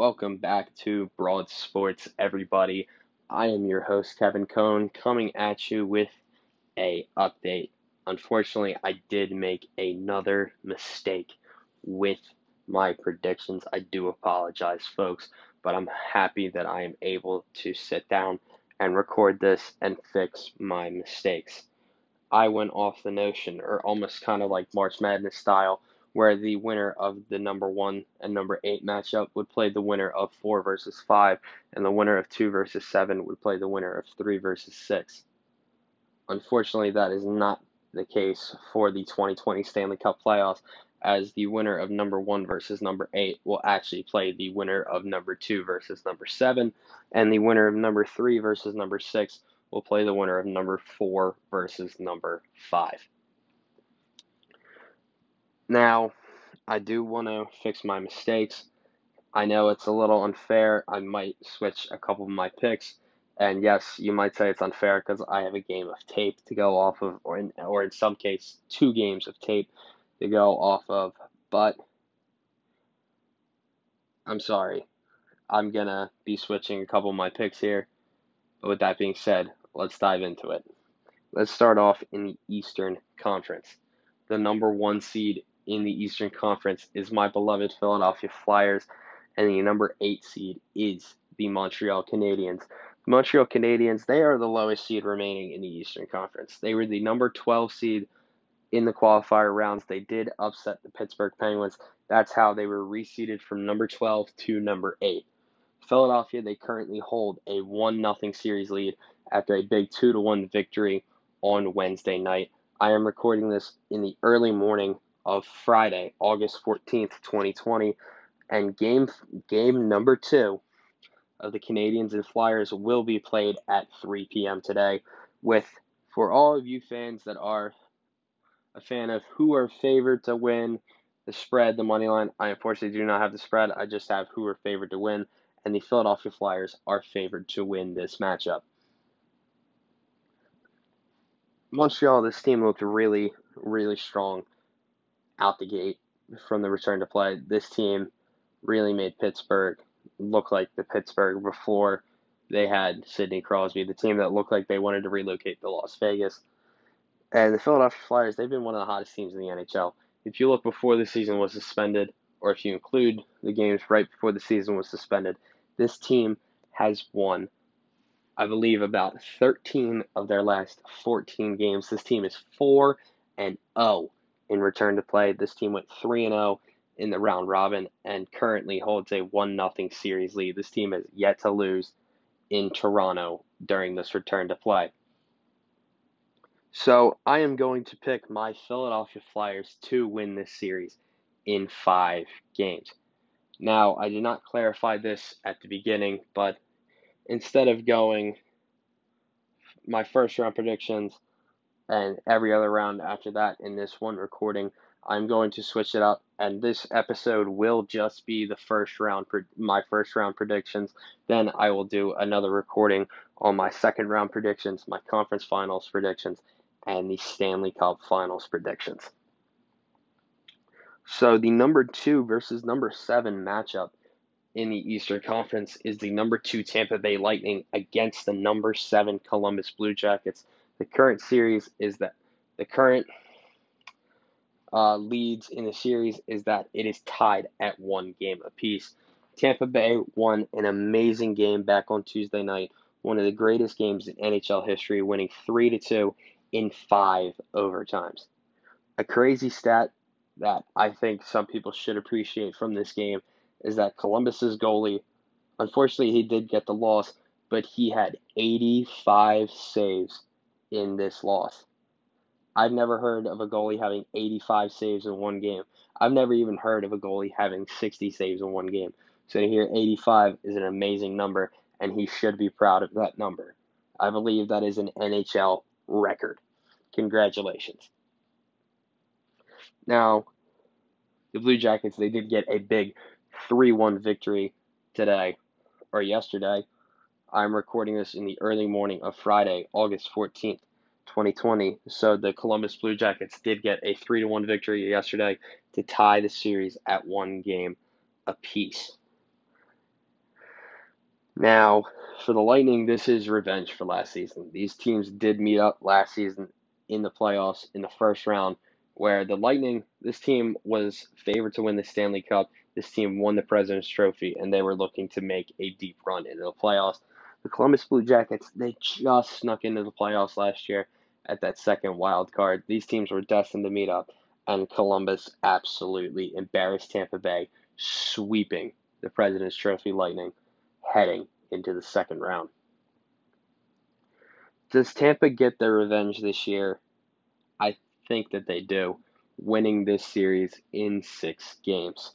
welcome back to Broad Sports, everybody. I am your host, Kevin Cone, coming at you with a update. Unfortunately, I did make another mistake with my predictions. I do apologize, folks, but I'm happy that I am able to sit down and record this and fix my mistakes. I went off the notion, or almost kind of like March Madness style, where the winner of the number one and number eight matchup would play the winner of four versus five, and the winner of two versus seven would play the winner of three versus six. Unfortunately, that is not the case for the 2020 Stanley Cup playoffs, as the winner of number one versus number eight will actually play the winner of number two versus number seven, and the winner of number three versus number six will play the winner of number four versus number five. Now, I do want to fix my mistakes. I know it's a little unfair. I might switch a couple of my picks. And yes, you might say it's unfair because I have a game of tape to go off of, or in, or in some case, two games of tape to go off of. But I'm sorry. I'm going to be switching a couple of my picks here. But with that being said, let's dive into it. Let's start off in the Eastern Conference. The number one seed in the Eastern Conference is my beloved Philadelphia Flyers, and the number eight seed is the Montreal Canadiens. The Montreal Canadiens, they are the lowest seed remaining in the Eastern Conference. They were the number 12 seed in the qualifier rounds. They did upset the Pittsburgh Penguins. That's how they were reseeded from number 12 to number 8. Philadelphia, they currently hold a 1 0 series lead after a big 2 1 victory on Wednesday night. I am recording this in the early morning of Friday, August 14th, 2020, and game game number 2 of the Canadiens and Flyers will be played at 3 p.m. today with for all of you fans that are a fan of who are favored to win the spread, the money line, I unfortunately do not have the spread. I just have who are favored to win, and the Philadelphia Flyers are favored to win this matchup. Montreal, this team looked really, really strong out the gate from the return to play. This team really made Pittsburgh look like the Pittsburgh before they had Sidney Crosby, the team that looked like they wanted to relocate to Las Vegas. And the Philadelphia Flyers, they've been one of the hottest teams in the NHL. If you look before the season was suspended, or if you include the games right before the season was suspended, this team has won, I believe, about 13 of their last 14 games. This team is 4 and 0 in return to play. This team went 3 and 0 in the round robin and currently holds a 1 0 series lead. This team has yet to lose in Toronto during this return to play. So I am going to pick my Philadelphia Flyers to win this series in five games. Now, I did not clarify this at the beginning, but instead of going my first round predictions and every other round after that in this one recording. I'm going to switch it up, and this episode will just be the first round, for my first round predictions. Then I will do another recording on my second round predictions, my conference finals predictions, and the Stanley Cup finals predictions. So the number two versus number seven matchup in the Eastern Conference is the number two Tampa Bay Lightning against the number seven Columbus Blue Jackets. The current series is that the current uh, leads in the series is that it is tied at one game apiece. Tampa Bay won an amazing game back on Tuesday night, one of the greatest games in NHL history, winning three to two in five overtimes. A crazy stat that I think some people should appreciate from this game is that Columbus's goalie, unfortunately, he did get the loss, but he had 85 saves in this loss. I've never heard of a goalie having 85 saves in one game. I've never even heard of a goalie having 60 saves in one game. So to hear 85 is an amazing number, and he should be proud of that number. I believe that is an NHL record. Congratulations. Now, the Blue Jackets, they did get a big 3 1 victory today, or yesterday, I'm recording this in the early morning of Friday, August 14th, 2020. So the Columbus Blue Jackets did get a 3 to 1 victory yesterday to tie the series at one game apiece. Now, for the Lightning, this is revenge for last season. These teams did meet up last season in the playoffs in the first round, where the Lightning, this team was favored to win the Stanley Cup. This team won the President's Trophy, and they were looking to make a deep run into the playoffs. The Columbus Blue Jackets, they just snuck into the playoffs last year at that second wild card. These teams were destined to meet up, and Columbus absolutely embarrassed Tampa Bay, sweeping the President's Trophy Lightning heading into the second round. Does Tampa get their revenge this year? I think that they do, winning this series in six games.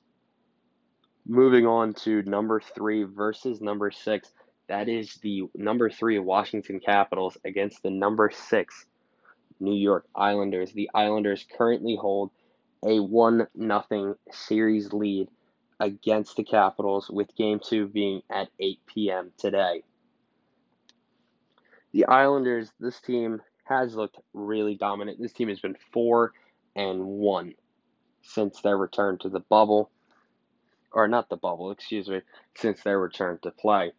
Moving on to number three versus number six. That is the number three Washington Capitals against the number six New York Islanders. The Islanders currently hold a 1 0 series lead against the Capitals, with game two being at 8 p.m. today. The Islanders, this team has looked really dominant. This team has been 4 and 1 since their return to the bubble, or not the bubble, excuse me, since their return to play,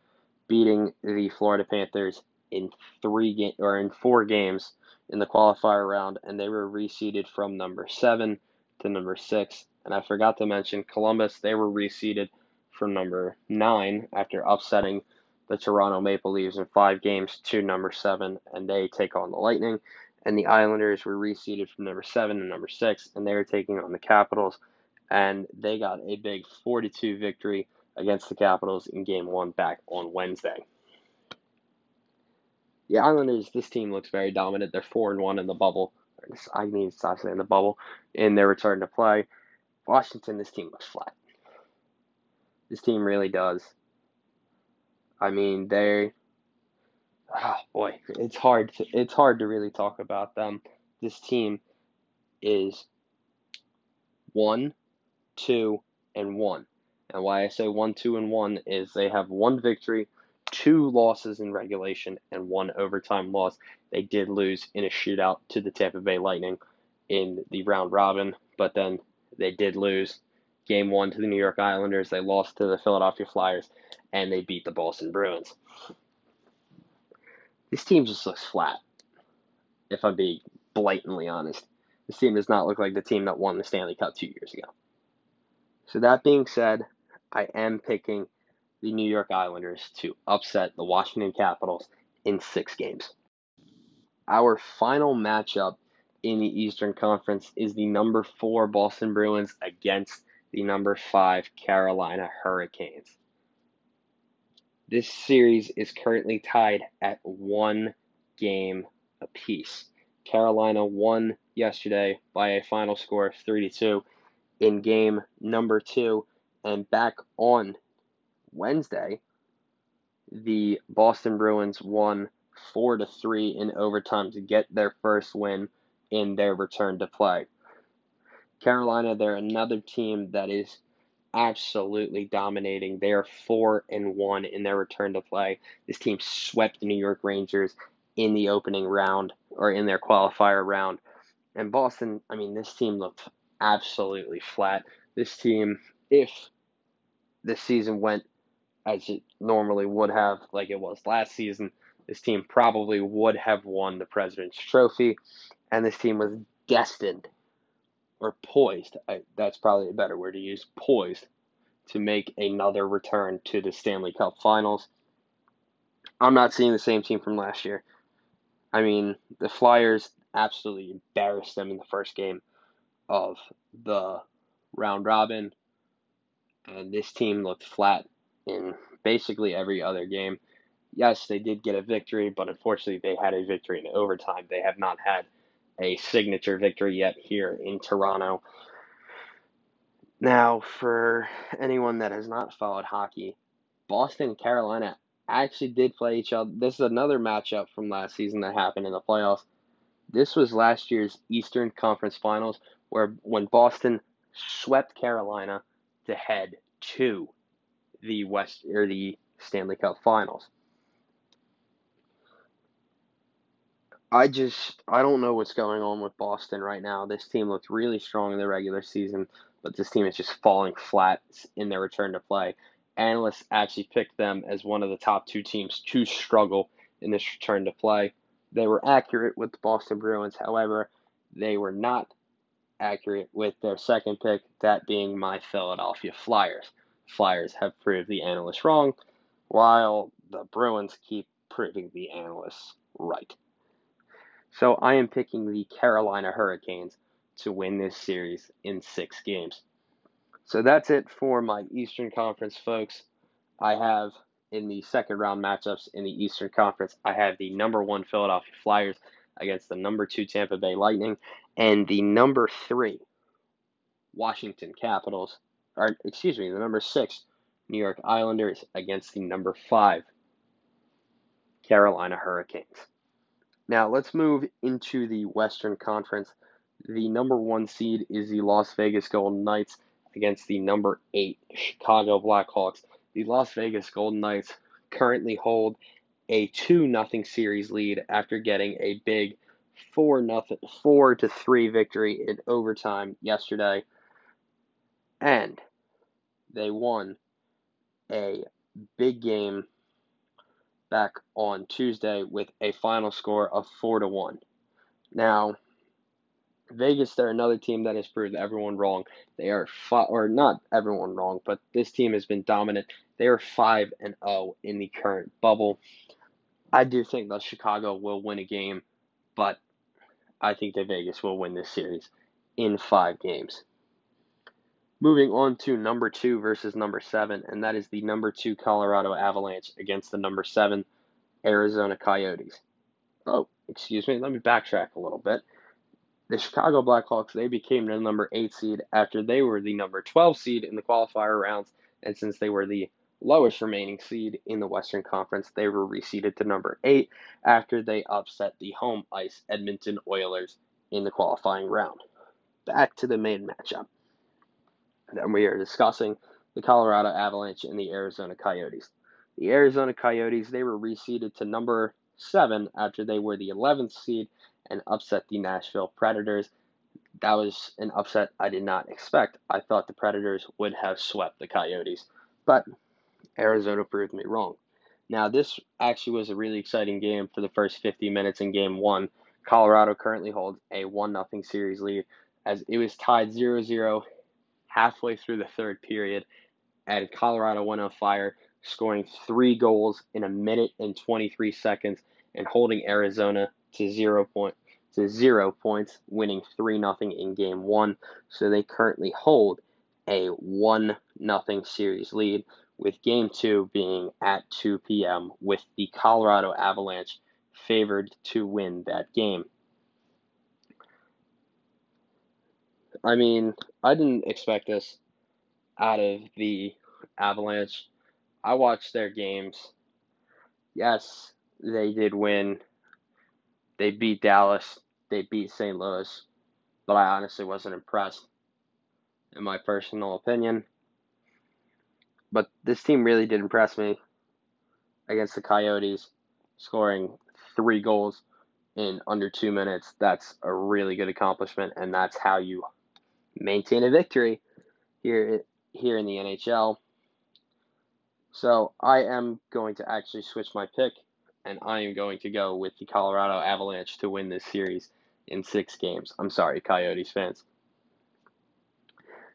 beating the Florida Panthers in three game or in four games in the qualifier round, and they were reseeded from number seven to number six. And I forgot to mention Columbus, they were reseeded from number nine after upsetting the Toronto Maple Leafs in five games to number seven, and they take on the Lightning. And the Islanders were reseeded from number seven to number six, and they were taking on the Capitals, and they got a big 42 victory against the Capitals in game one back on Wednesday. The Islanders, this team looks very dominant. They're four and one in the bubble. I mean, stop saying the bubble in their return to play. Washington, this team looks flat. This team really does. I mean, they. Oh boy, it's hard. To, it's hard to really talk about them. This team is one, two, and one. And why I say one, two, and one is they have one victory, two losses in regulation, and one overtime loss. They did lose in a shootout to the Tampa Bay Lightning in the round robin, but then they did lose game one to the New York Islanders. They lost to the Philadelphia Flyers, and they beat the Boston Bruins. This team just looks flat, if I'm being blatantly honest. This team does not look like the team that won the Stanley Cup two years ago. So, that being said, I am picking the New York Islanders to upset the Washington Capitals in six games. Our final matchup in the Eastern Conference is the number four Boston Bruins against the number five Carolina Hurricanes. This series is currently tied at one game apiece. Carolina won yesterday by a final score of 3 2 in game number two, and back on Wednesday, the Boston Bruins won 4 to 3 in overtime to get their first win in their return to play. Carolina, they're another team that is absolutely dominating. They are 4 and 1 in their return to play. This team swept the New York Rangers in the opening round or in their qualifier round. And Boston, I mean, this team looked absolutely flat. This team, if this season went as it normally would have, like it was last season, this team probably would have won the President's Trophy, and this team was destined or poised. I, that's probably a better word to use. Poised to make another return to the Stanley Cup Finals. I'm not seeing the same team from last year. I mean, the Flyers absolutely embarrassed them in the first game of the round robin, and this team looked flat in basically every other game. Yes, they did get a victory, but unfortunately, they had a victory in overtime. They have not had a signature victory yet here in Toronto. Now, for anyone that has not followed hockey, Boston and Carolina actually did play each other. This is another matchup from last season that happened in the playoffs. This was last year's Eastern Conference Finals, where when Boston swept Carolina to head to the West or the Stanley Cup Finals. I just I don't know what's going on with Boston right now. This team looked really strong in the regular season, but this team is just falling flat in their return to play. analysts actually picked them as one of the top two teams to struggle in this return to play. They were accurate with the Boston Bruins, however, they were not accurate with their second pick, that being my Philadelphia Flyers. Flyers have proved the analysts wrong, while the Bruins keep proving the analysts right. So I am picking the Carolina Hurricanes to win this series in six games. So that's it for my Eastern Conference, folks. I have in the second round matchups in the Eastern Conference, I have the number one Philadelphia Flyers against the number two Tampa Bay Lightning and the number three Washington Capitals, or excuse me, the number six New York Islanders against the number five Carolina Hurricanes. Now let's move into the Western Conference. The number one seed is the Las Vegas Golden Knights against the number eight Chicago Blackhawks. The Las Vegas Golden Knights currently hold a 2 nothing series lead after getting a big 4 nothing 4 to 3 victory in overtime yesterday. And they won a big game back on Tuesday with a final score of 4 to 1. Now, Vegas, they're another team that has proved everyone wrong. They are fi- or not everyone wrong, but this team has been dominant. They are 5 and 0 in the current bubble. I do think that Chicago will win a game, but I think that Vegas will win this series in 5 games. Moving on to number 2 versus number 7, and that is the number 2 Colorado Avalanche against the number 7 Arizona Coyotes. Oh, excuse me, let me backtrack a little bit the Chicago Blackhawks, they became the number 8 seed after they were the number 12 seed in the qualifier rounds. And since they were the lowest remaining seed in the Western Conference, they were reseeded to number 8 after they upset the home ice Edmonton Oilers in the qualifying round. Back to the main matchup. Then we are discussing the Colorado Avalanche and the Arizona Coyotes. The Arizona Coyotes, they were reseeded to number 7 after they were the 11th seed and upset the Nashville Predators. That was an upset I did not expect. I thought the Predators would have swept the Coyotes, but Arizona proved me wrong. Now, this actually was a really exciting game for the first 50 minutes in game one. Colorado currently holds a 1 0 series lead as it was tied 0 0 halfway through the third period, and Colorado went on fire, scoring three goals in a minute and 23 seconds and holding Arizona to zero point to zero points, winning three nothing in game one. So they currently hold a one nothing series lead, with game two being at 2 p.m. with the Colorado Avalanche favored to win that game. I mean, I didn't expect this out of the Avalanche. I watched their games. Yes, they did win they beat Dallas, they beat St. Louis, but I honestly wasn't impressed, in my personal opinion. But this team really did impress me against the Coyotes, scoring three goals in under two minutes. That's a really good accomplishment, and that's how you maintain a victory here here in the NHL. So I am going to actually switch my pick and I am going to go with the Colorado Avalanche to win this series in six games. I'm sorry, Coyotes fans.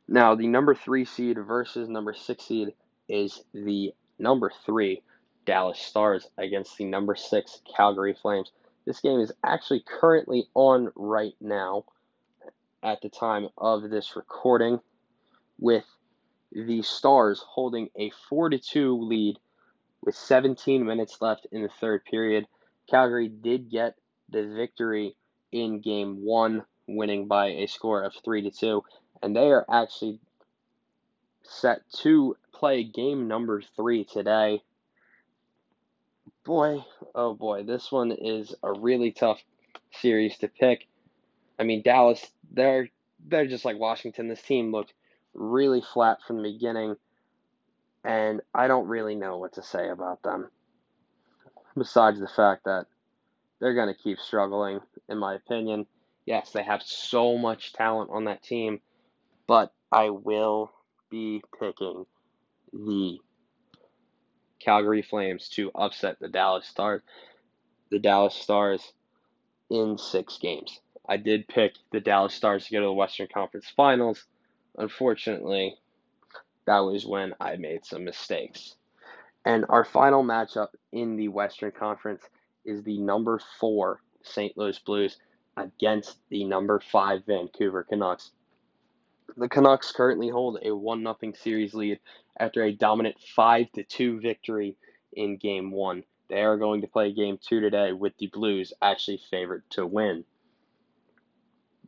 Now, the number three seed versus number six seed is the number three Dallas Stars against the number six Calgary Flames. This game is actually currently on right now at the time of this recording, with the Stars holding a 4 2 lead with 17 minutes left in the third period, Calgary did get the victory in game one, winning by a score of 3 to 2. And they are actually set to play game number three today. Boy, oh boy, this one is a really tough series to pick. I mean, Dallas, they're they're just like Washington. This team looked really flat from the beginning and I don't really know what to say about them. Besides the fact that they're going to keep struggling, in my opinion. Yes, they have so much talent on that team, but I will be picking the Calgary Flames to upset the Dallas Stars. The Dallas Stars in six games. I did pick the Dallas Stars to go to the Western Conference Finals. Unfortunately, that was when I made some mistakes. And our final matchup in the Western Conference is the number four St. Louis Blues against the number five Vancouver Canucks. The Canucks currently hold a 1 0 series lead after a dominant 5 to 2 victory in Game 1. They are going to play Game 2 today with the Blues actually favored to win.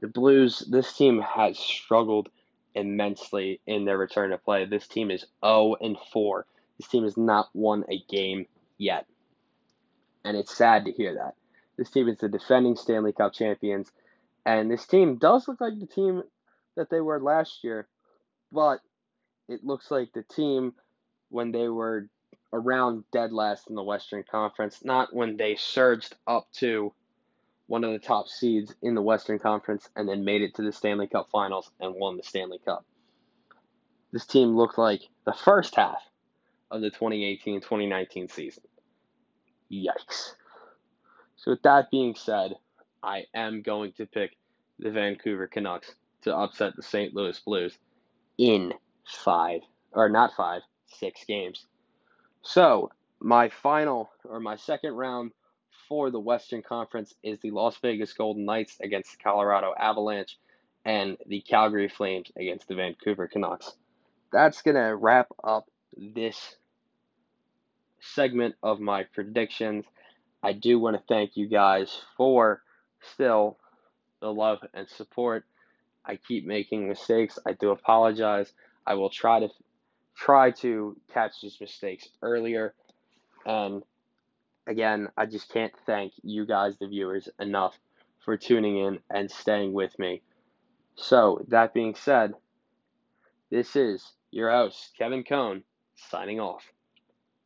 The Blues, this team has struggled immensely in their return to play. This team is 0 and 4. This team has not won a game yet. And it's sad to hear that. This team is the defending Stanley Cup champions, and this team does look like the team that they were last year, but it looks like the team when they were around dead last in the Western Conference, not when they surged up to one of the top seeds in the Western Conference and then made it to the Stanley Cup Finals and won the Stanley Cup. This team looked like the first half of the 2018 2019 season. Yikes. So, with that being said, I am going to pick the Vancouver Canucks to upset the St. Louis Blues in five, or not five, six games. So, my final, or my second round for the Western Conference is the Las Vegas Golden Knights against the Colorado Avalanche and the Calgary Flames against the Vancouver Canucks. That's going to wrap up this segment of my predictions. I do want to thank you guys for still the love and support. I keep making mistakes. I do apologize. I will try to try to catch these mistakes earlier. And again, I just can't thank you guys, the viewers, enough for tuning in and staying with me. So, that being said, this is your host, Kevin Cone, signing off.